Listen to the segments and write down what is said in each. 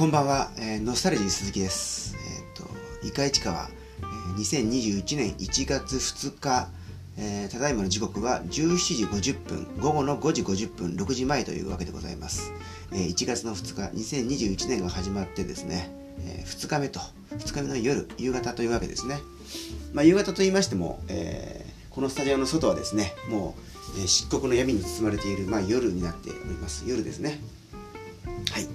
こんばんは、えーノスタルジー鈴木です。えっ、と、イカイチカは、えー2021年1月2日、えーただいまの時刻は17時50分、午後の5時50分、6時前というわけでございます。えー1月の2日、2021年が始まってですね、え2日目と、2日目の夜、夕方というわけですね。まあ、夕方と言いましても、えーこのスタジオの外はですね、もう、えー漆黒の闇に包まれている、まあ、夜になっております。夜ですね。はい。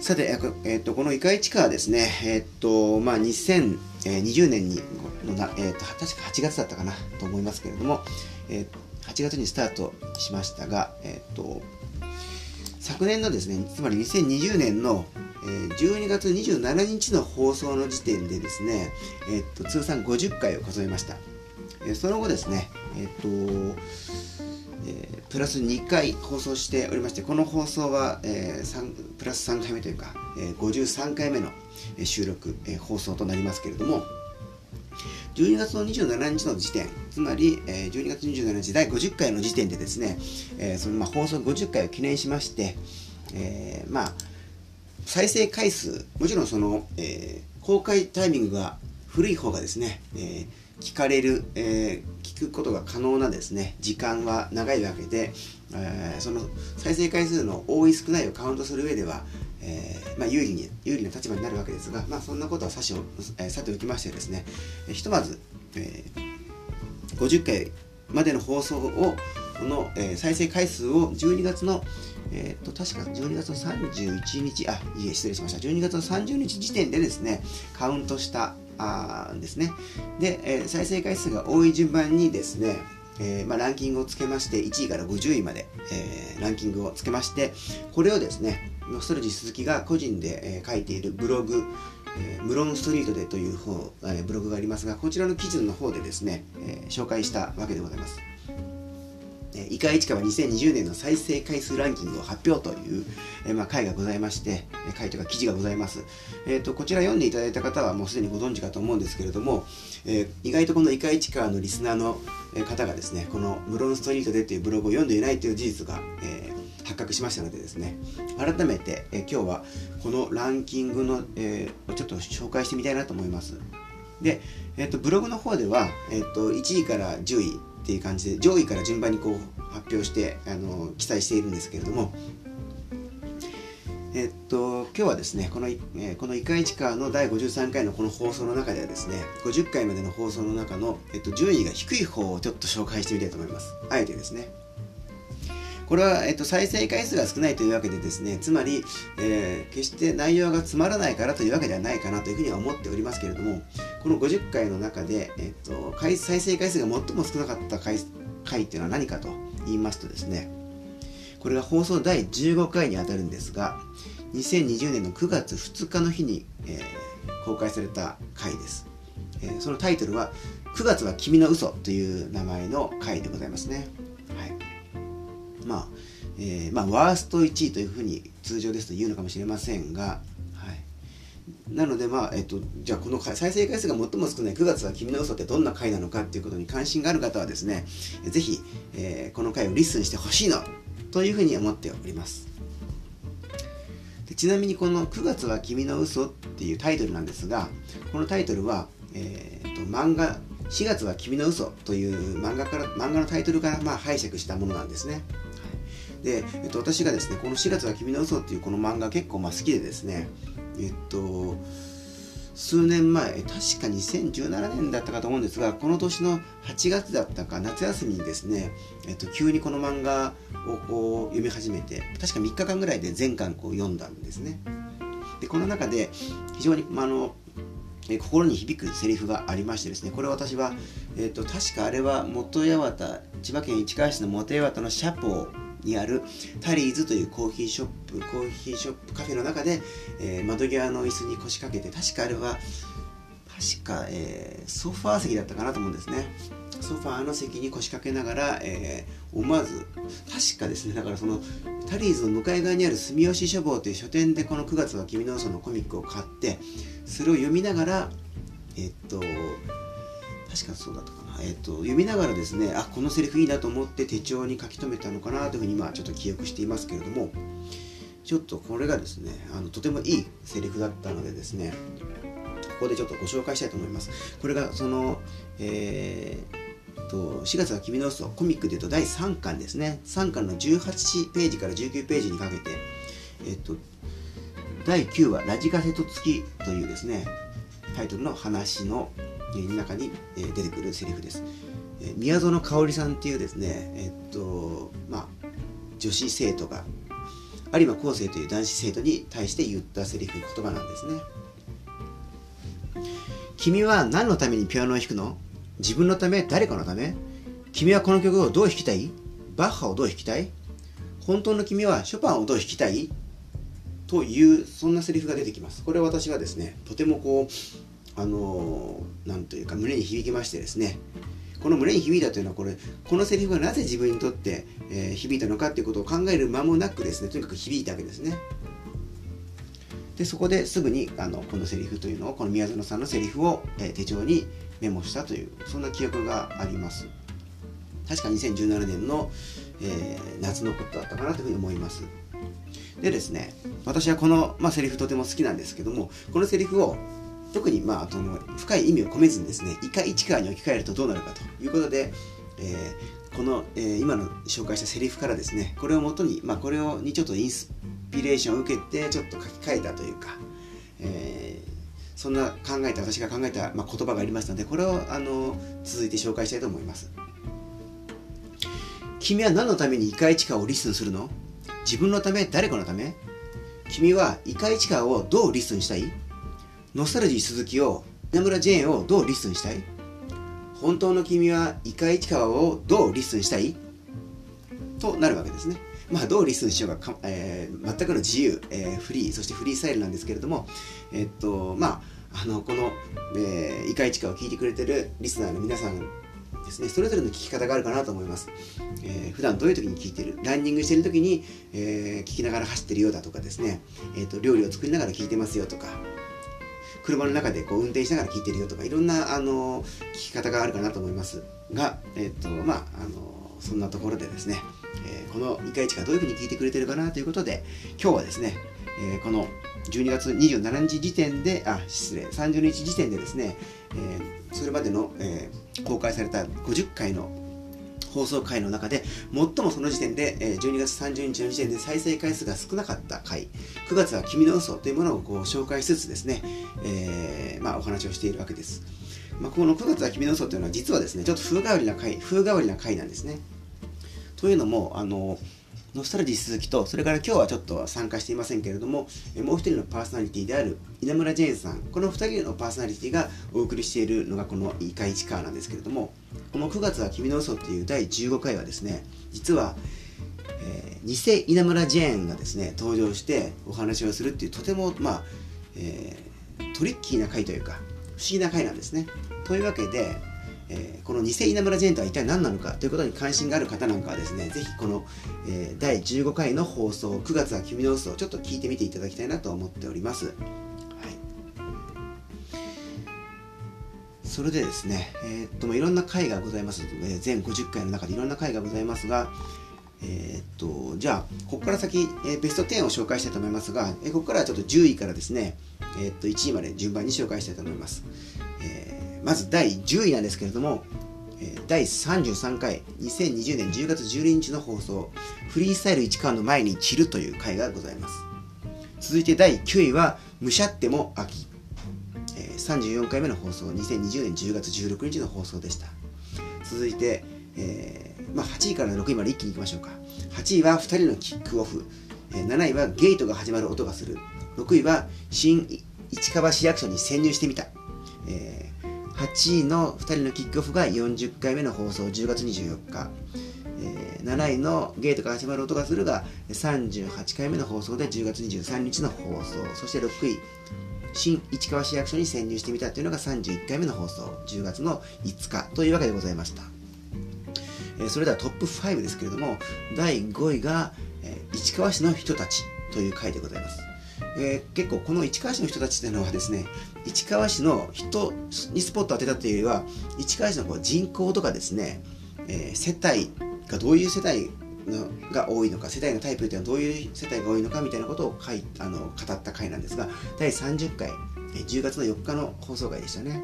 さて、えーこえーっとこのイカイチカはですね、えっとまあ、2020年にのな、えっと確か8月だったかなと思いますけれども、えー8月にスタートしましたが、えっと昨年のですね、つまり2020年の、12月27日の放送の時点でですね、えっと通算50回を数えました。その後ですね、えっとプラス2回放送しておりましてこの放送は、えー三プラス3回目というか、えー53回目のえー収録、えー放送となりますけれども12月の27日の時点つまり、えー12月27日第50回の時点でですね、えーそのまあ放送50回を記念しまして、えーまあ再生回数もちろんその、えー公開タイミングが古い方がですね、えー聞かれる、えー聞くことが可能なですね時間は長いわけで、えーその再生回数の多い少ないをカウントする上では、えーまあ、有利に有利な立場になるわけですが、まあ、そんなことはさし、えーさておきましてですね、えひとまず、えー50回までの放送をの、えー再生回数を12月のえー、と確か12月の31日あいえ失礼しました。12月の30日時点でですねカウントしたあですね。で、えー再生回数が多い順番にですねえーまあ、ランキングをつけまして1位から50位まで、えーランキングをつけましてこれをですねノストロジー鈴木が個人で、え書いているブログえームロンストリートでという方、えーブログがありますがこちらの記事の方でですね、えー紹介したわけでございます。えーイカイチカは2020年の再生回数ランキングを発表という、えーまあ、回がございまして、えー回というか記事がございます、えーと。こちら読んでいただいた方はもうすでにご存知かと思うんですけれども、えー意外とこのイカイチカのリスナーの方がですね、このムロンストリートでというブログを読んでいないという事実が、えー発覚しましたのでですね、改めて、え今日はこのランキングの、えーちょっと紹介してみたいなと思います。で、えっとブログの方では、えっと1位から10位っていう感じで上位から順番にこう発表してあの記載しているんですけれども、えっと今日はですねこの,、えーこの「イカイチカ」の第53回のこの放送の中ではですね50回までの放送の中の、えっと、順位が低い方をちょっと紹介してみたいと思います。あえてですね。これは、えっと、再生回数が少ないというわけでですねつまり、えー決して内容がつまらないからというわけではないかなというふうには思っておりますけれどもこの50回の中で、えっと、再生回数が最も少なかった回回っていうのは何かと言いますとですねこれが放送第15回にあたるんですが2020年の9月2日の日に、えー公開された回です、えーそのタイトルは「9月は君の嘘という名前の回でございますね。まあ、えーまあ、ワースト1位というふうに通常ですと言うのかもしれませんが、はい、なので、まあえっと、じゃあこの再生回数が最も少ない9月は君の嘘ってどんな回なのかっていうことに関心がある方はですねぜひ、えーこの回を listen してほしいのというふうに思っておりますでちなみにこの「9月は君の嘘っていうタイトルなんですがこのタイトルは、えーと漫画「4月は君の嘘という漫画から漫画のタイトルからまあ拝借したものなんですね。で、えっと、私がですねこの「4月は君の嘘っていうこの漫画結構まあ好きでですねえっと数年前確か2017年だったかと思うんですがこの年の8月だったか夏休みにですね、えっと、急にこの漫画をこう読み始めて確か3日間ぐらいで全巻こう読んだんですね。でこの中で非常に、まあ、のえ心に響くセリフがありましてですねこれ私は、えー、と確かあれは元八幡千葉県市川市の元八幡のシャポーにあるタリーズというコーヒーショップコーヒーショップカフェの中で、えー窓際の椅子に腰掛けて確かあれは確か、えーソファー席だったかなと思うんですね。ソファーの席に腰掛けながら、えー思わず確かですね。だからそのタリーズの向かい側にある住吉書房という書店でこの9月は君の嘘のコミックを買ってそれを読みながらえっと確かそうだったか、えっと読みながらですねあこのセリフいいなと思って手帳に書き留めたのかなというふうに今ちょっと記憶していますけれどもちょっとこれがですねあのとてもいいセリフだったのでですねここでちょっとご紹介したいと思います。これがその、えー、と4月は君の嘘コミックでいうと第3巻ですね。3巻の18ページから19ページにかけてえっ、と第9話「ラジカセと月」というですねタイトルの話のの中に出てくるセリフです。宮園香織さんっていうですね、えっと、まあ、女子生徒が有馬昴生という男子生徒に対して言ったセリフ言葉なんですね。君は何のためにピアノを弾くの？自分のため？誰かのため？君はこの曲をどう弾きたい？バッハをどう弾きたい？本当の君はショパンをどう弾きたい？というそんなセリフが出てきます。これは私はですねとてもこうあのなんというか胸に響きましてですね。この胸に響いたというのはこれこのセリフがなぜ自分にとって、えー、響いたのかということを考える間もなくですねとにかく響いたわけですね。でそこですぐにあのこのセリフというのをこの宮園さんのセリフを、えー、手帳にメモしたというそんな記憶があります。確か2017年の、えー、夏のことだったかなというふうに思います。でですね私はこの、まあ、セリフとても好きなんですけどもこのセリフを特に、まあ、その深い意味を込めずにですねイカ市川に置き換えるとどうなるかということで、えー、この、えー、今の紹介したセリフからですねこれをもとに、まあ、これをにちょっとインスピレーションを受けてちょっと書き換えたというか、えー、そんな考えた私が考えた、まあ、言葉がありましたのでこれをあの続いて紹介したいと思います。君は何のためにイカ市川をリスンするの？自分のため？誰かのため？君はイカイチカをどうリスンしたい？ノスタルジー鈴木を稲村ジェーンをどうリスンしたい？本当の君はイカイチカをどうリスンしたい？となるわけですね。まあ、どうリスンしようかえー、全くの自由、えー、フリー、そしてフリースタイルなんですけれども、えー、っと、まあ、あの、この、えー、イカイチカを聞いてくれてるリスナーの皆さんですね。それぞれの聞き方があるかなと思います、えー、普段どういう時に聞いてる？ランニングしてる時に、えー、聞きながら走ってるようだとかですね、えーと、料理を作りながら聞いてますよとか。車の中でこう運転しながら聞いてるよとかいろんな、あの聞き方があるかなと思います。が、えっ、とまあ、あのそんなところでですね、えー、この2回1がどういうふうに聞いてくれてるかなということで今日はですね、えー、この12月27日時点であ失礼30日時点でですね、えー、それまでの、え、公開された50回の放送回の中で最もその時点で、え、12月30日の時点で再生回数が少なかった回。9月は君の嘘というものをこう紹介しつつですね、えーまあ、お話をしているわけです、まあ、この9月は君の嘘というのは実はですねちょっと風変わりな回風変わりな回なんですね。というのもあのノスタルジー鈴木と、それから今日はちょっと参加していませんけれども、もう一人のパーソナリティである稲村ジェーンさん、この二人のパーソナリティがお送りしているのがこのイカイチカーなんですけれども、この9月は君の嘘っていう第15回はですね、実は、えー、偽稲村ジェーンがですね、登場してお話をするっていうとても、まあ、えー、トリッキーな回というか、不思議な回なんですね。というわけで、えー、この偽稲村ジェンとは一体何なのかということに関心がある方なんかはですね、ぜひこの、えー、第15回の放送、9月は君の嘘をちょっと聞いてみていただきたいなと思っております。はい、それでですね、えー、っと、いろんな回がございます、えー、全50回の中でいろんな回がございますが、え、っと、じゃあ、ここから先、えー、ベスト10を紹介したいと思いますが、えー、ここからはちょっと10位からですね、え、っと、1位まで順番に紹介したいと思います。まず第10位なんですけれども、第33回2020年10月12日の放送フリースタイル1巻の前に散るという回がございます。続いて第9位はむしゃっても秋、34回目の放送2020年10月16日の放送でした。続いて、えー、まあ、8位から6位まで一気にいきましょうか。8位は2人のキックオフ、7位はゲートが始まる音がする。6位は新市川市役所に潜入してみた、えー8位の2人のキックオフが40回目の放送10月24日、えー、7位のゲートが始まる音がするが38回目の放送で10月23日の放送。そして6位新市川市役所に潜入してみたというのが31回目の放送。10月の5日というわけでございました、え、それではトップ5ですけれども第5位が、え、市川市の人たちという回でございます。えー、結構この市川市の人たちというのはですね市川市の人にスポットを当てたというよりは市川市のこう人口とかですね、えー、世帯がどういう世帯のが多いのか世代のタイプっていうのはどういう世帯が多いのかみたいなことを書いあの語った回なんですが第30回10月の4日の放送回でしたね。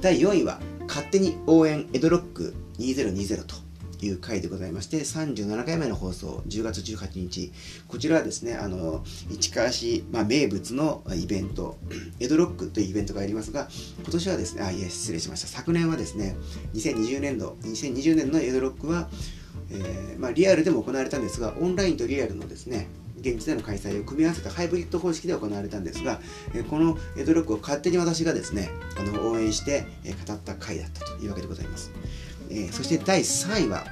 第4位は「勝手に応援エドロック2020」と。という回でございまして37回目の放送10月18日こちらはですねあの市川市、まあ、名物のイベント エドロックというイベントがありますが今年はですねあいえ失礼しました昨年はですね2020年度2020年のエドロックは、えー、まあ、リアルでも行われたんですがオンラインとリアルのですね現地での開催を組み合わせたハイブリッド方式で行われたんですが、このエドロックを勝手に私がですねあの応援して、語った回だったというわけでございます。えー、そして第3位は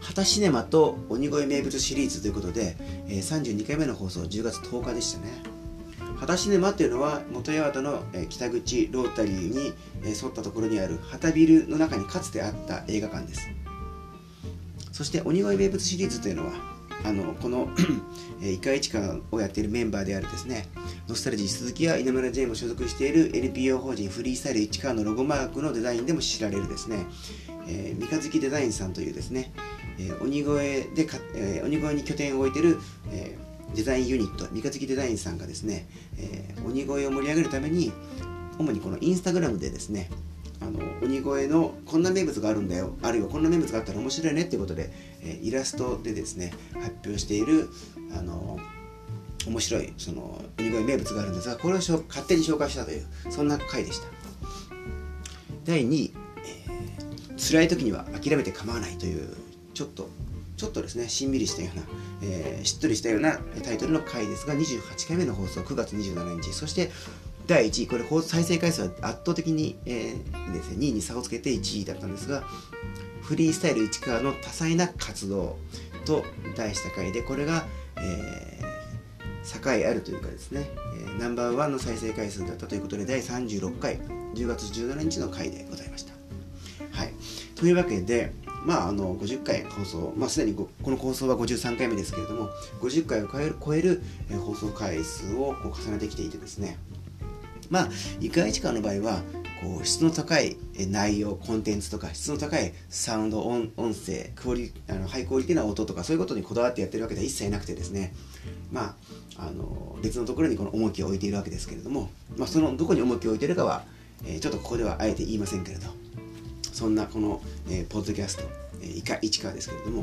畑シネマと鬼越名物シリーズということで、えー、32回目の放送10月10日でしたね。畑シネマというのは元八幡の北口ロータリーに沿ったところにある旗ビルの中にかつてあった映画館です。そして鬼越名物シリーズというのはあのこの イカイチカをやっているメンバーであるですねノスタルジー鈴木や稲村 J も所属している NPO 法人フリースタイル市川のロゴマークのデザインでも知られるですね、えー、三日月デザインさんというですね、えー、鬼越でか、えー、鬼越に拠点を置いている、えー、デザインユニット三日月デザインさんがですね、えー、鬼越を盛り上げるために主にこのインスタグラムでですねあの鬼越のこんな名物があるんだよ。あるいはこんな名物があったら面白いねっていうことで、えイラストでですね発表しているあの面白いその鬼越名物があるんですがこれを勝手に紹介したというそんな回でした。第2位、えー、辛い時には諦めて構わないというちょっとちょっとですねしんみりしたような、えー、しっとりしたようなタイトルの回ですが28回目の放送9月27日そして第1位、これ再生回数は圧倒的に、えー、ですね、2位に差をつけて1位だったんですが、フリースタイル市川の多彩な活動と題した回で、これが、えー、栄あるというかですね、えー、ナンバーワンの再生回数だったということで、第36回、10月17日の回でございました。はい。というわけで、まあ、あの50回放送、まあ、すでにこの放送は53回目ですけれども50回を超える超える放送回数をこう重ねてきていてですねまあ、いか市川の場合は、こう質の高い内容、コンテンツとか、質の高いサウンド、音音声、クオリあのハイクオリティな音とか、そういうことにこだわってやってるわけでは一切なくてですね、まあ、あの別のところにこの重きを置いているわけですけれども、まあ、そのどこに重きを置いているかは、えー、ちょっとここではあえて言いませんけれど、そんなこの、えー、ポッドキャスト、えー、いか市川ですけれども、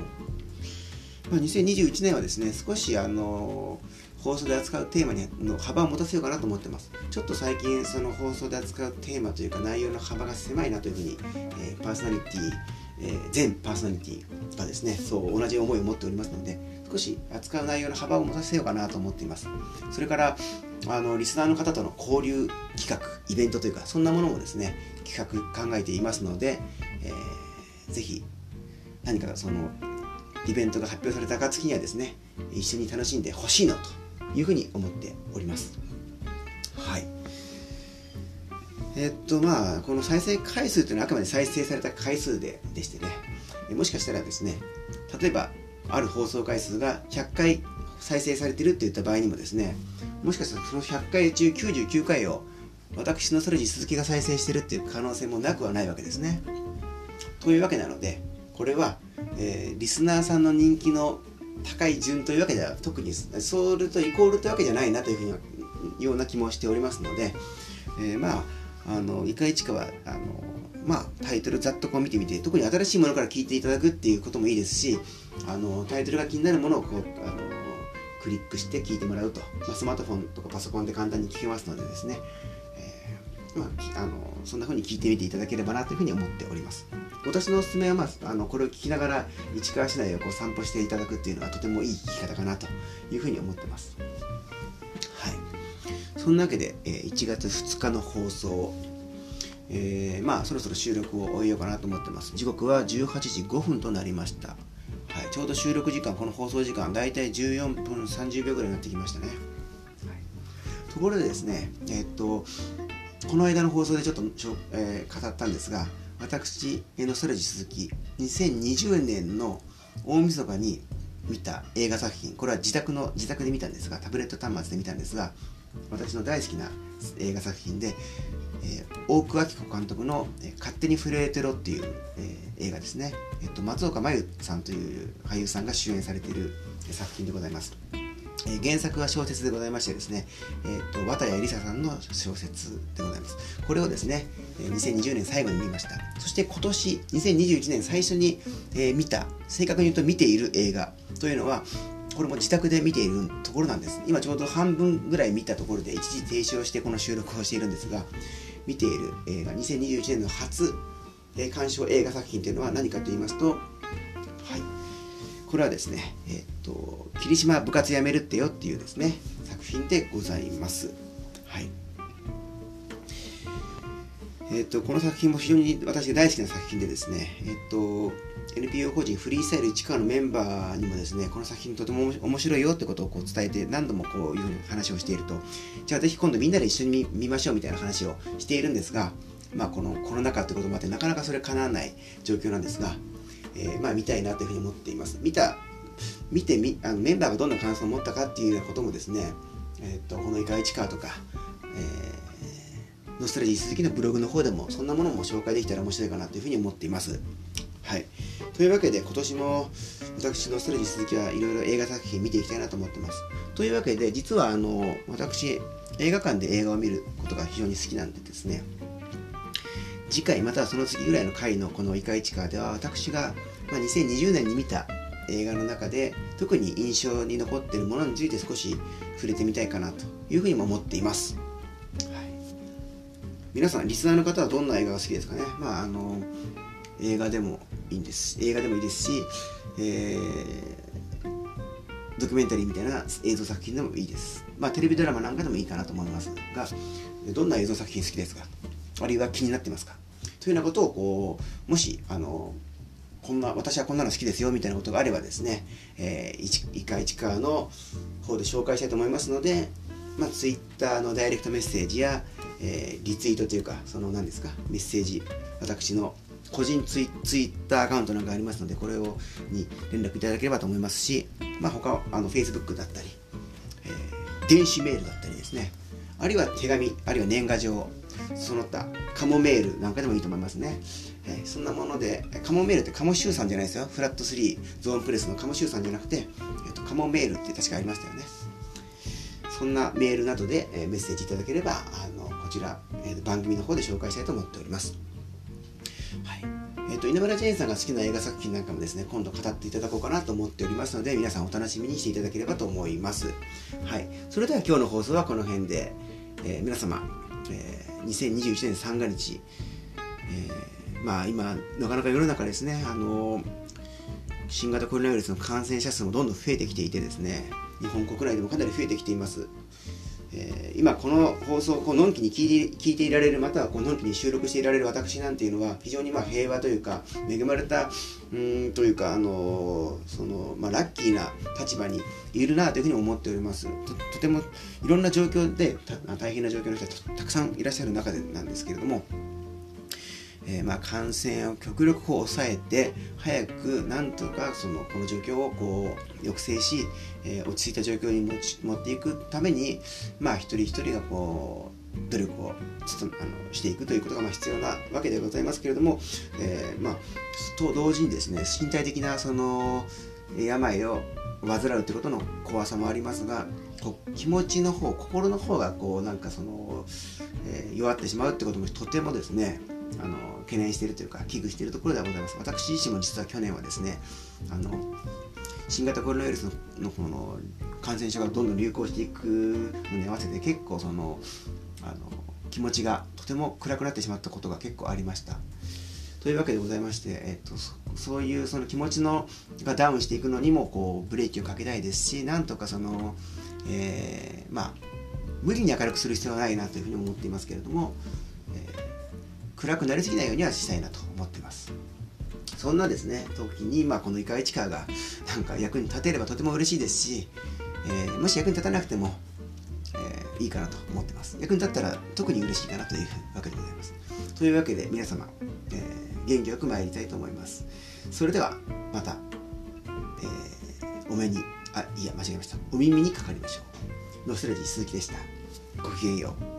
まあ、2021年はですね、少しあのー放送で扱うテーマにの幅を持たせようかなと思ってます。ちょっと最近その放送で扱うテーマというか内容の幅が狭いなというふうに、えー、パーソナリティ、えー、全パーソナリティがですね、そう同じ思いを持っておりますので、少し扱う内容の幅を持たせようかなと思っています。それから、あのリスナーの方との交流企画、イベントというか、そんなものもですね、企画考えていますので、えー、ぜひ何かそのイベントが発表された暁にはですね、一緒に楽しんでほしいなというふうに思っております。はい。えっとまあこの再生回数というのはあくまで再生された回数ででしてねもしかしたらですね例えばある放送回数が100回再生されてるっていった場合にもですねもしかしたらその100回中99回を私のソルジ鈴木が再生してるっていう可能性もなくはないわけですね。というわけなのでこれは、えー、リスナーさんの人気の高い順というわけでは特にソウルとイコールというわけじゃないなというふうにような気もしておりますので、えー、まああのイカイチカはあのまあ、タイトルざっとこう見てみて特に新しいものから聞いていただくっていうこともいいですしあのタイトルが気になるものをこうあのクリックして聞いてもらうと、まあ、スマートフォンとかパソコンで簡単に聞けますのでですね、えー、まあ、あのそんな風に聞いてみていただければなというふうに思っております。私のおすすめは、まあ、あのこれを聞きながら市川市内をこう散歩していただくっていうのはとてもいい聞き方かなというふうに思ってます。はい。そんなわけで、えー、1月2日の放送、えー、まあそろそろ収録を終えようかなと思ってます。時刻は18時5分となりました。はい、ちょうど収録時間、この放送時間、だいたい14分30秒ぐらいになってきましたね。はい、ところでですね、えー、っと、この間の放送でちょっと、えー、語ったんですが、私、ノストレジ鈴木、2020年の大晦日に見た映画作品、これは自宅の、自宅で見たんですが、タブレット端末で見たんですが、私の大好きな映画作品で、えー、大久明子監督の「勝手に震えてろ」っていう、えー、映画ですね、えっと、松岡真優さんという俳優さんが主演されている作品でございます。え、原作は小説でございましてですね、えーと、と綿谷りささんの小説でございます。これをですね、2020年最後に見ました。そして今年、2021年最初に、えー、見た、正確に言うと見ている映画というのは、これも自宅で見ているところなんです。今ちょうど半分ぐらい見たところで一時停止をしてこの収録をしているんですが、見ている映画、2021年の初、えー、鑑賞映画作品というのは何かと言いますと、これはですね、えー、っと、霧島部活やめるってよっていうですね、作品でございます。はい。えっと、この作品も非常に私が大好きな作品でですね、えっと、NPO 法人フリースタイル市川のメンバーにもですね、この作品とても面白いよってことをこう伝えて何度もこういう話をしていると、じゃあぜひ今度みんなで一緒に見ましょうみたいな話をしているんですが、まあこのコロナ禍ってこともあってなかなかそれ叶わない状況なんですが、えー、まあ見たいなというふうに思っています。見た、見てみ、あのメンバーがどんな感想を持ったかっていうようなこともですね、えっ、と、このイカ市川とか、えー、ノストラジー鈴木のブログの方でもそんなものも紹介できたら面白いかなというふうに思っています。はい。というわけで、今年も私のストレージ鈴木はいろいろ映画作品見ていきたいなと思ってます。というわけで、実はあの私、映画館で映画を見ることが非常に好きなんでですね、次回またはその次ぐらいの回のこの「イカイチカ」では私が、ま、2020年に見た映画の中で特に印象に残っているものについて少し触れてみたいかなというふうにも思っています、はい、皆さんリスナーの方はどんな映画が好きですかね？まああの映画でもいいんです。映画でもいいですし、えー、ドキュメンタリーみたいな映像作品でもいいです。まあテレビドラマなんかでもいいかなと思いますがどんな映像作品好きですか？あるいは気になってますか？というようなことをこうもしあのこんな私はこんなの好きですよみたいなことがあればですね、えー、いかいちかの方で紹介したいと思いますので、まあ、Twitter のダイレクトメッセージや、えー、リツイートというかその何ですかメッセージ私の個人ツイツイッターアカウントなんかありますので、これをに連絡いただければと思いますし、まあ、他、あの、Facebook だったり、えー、電子メールだったりですね、あるいは手紙、あるいは年賀状、その他、カモメールなんかでもいいと思いますね。えー、そんなもので、カモメールってカモシューさんじゃないですよ。フラット3ゾーンプレスのカモシューさんじゃなくて、えーと、カモメールって確かありましたよね。そんなメールなどで、えー、メッセージいただければ、あのこちら、えー、番組の方で紹介したいと思っております。はいえーと、稲村ジェーンさんが好きな映画作品なんかもですね今度語っていただこうかなと思っておりますので皆さんお楽しみにしていただければと思います、はい、それでは今日の放送はこの辺で、えー、皆様、えー、2021年三が日、えー、まあ今なかなか世の中ですねあの新型コロナウイルスの感染者数もどんどん増えてきていてですね日本国内でもかなり増えてきています。今この放送をこうのんきに聞いて聞いていられるまたはこうのんきに収録していられる私なんていうのは非常にまあ平和というか恵まれたうんというか、あのー、そのまあ、ラッキーな立場にいるなというふうに思っております。ととてもいろんな状況で大変な状況の人がたくさんいらっしゃる中でなんですけれどもえー、まあ、感染を極力こう抑えて早くなんとかそのこの状況をこう抑制し、えー、落ち着いた状況に持ち持っていくために、まあ、一人一人がこう努力をつあのしていくということがまあ必要なわけでございますけれども、えー、まあ、と同時にですね身体的なその病を患うということの怖さもありますがこう気持ちの方心の方がこうなんかその、えー、弱ってしまうってこともとてもですねあの懸念しているというか危惧しているところではございます。私自身も実は去年はですねあの新型コロナウイルスのこの感染症がどんどん流行していくのに合わせて結構そのあの気持ちがとても暗くなってしまったことが結構ありました。というわけでございまして、えっと、そういうその気持ちのがダウンしていくのにもこうブレーキをかけたいですしなんとかその、えー、まあ無理に明るくする必要はないなというふうに思っていますけれども、暗くなりすぎないようにはしたいなと思ってます。そんなですね、時に、まあ、このイカイチカがなんか役に立てればとても嬉しいですし、えー、もし役に立たなくても、えー、いいかなと思ってます。役に立ったら特に嬉しいかなというわけでございます。というわけで皆様、えー、元気よく参りたいと思います。それではまた、えー、お目に、あ、いや、間違えました。お耳にかかりましょう。ノストレジ鈴木でした。ごきげんよう。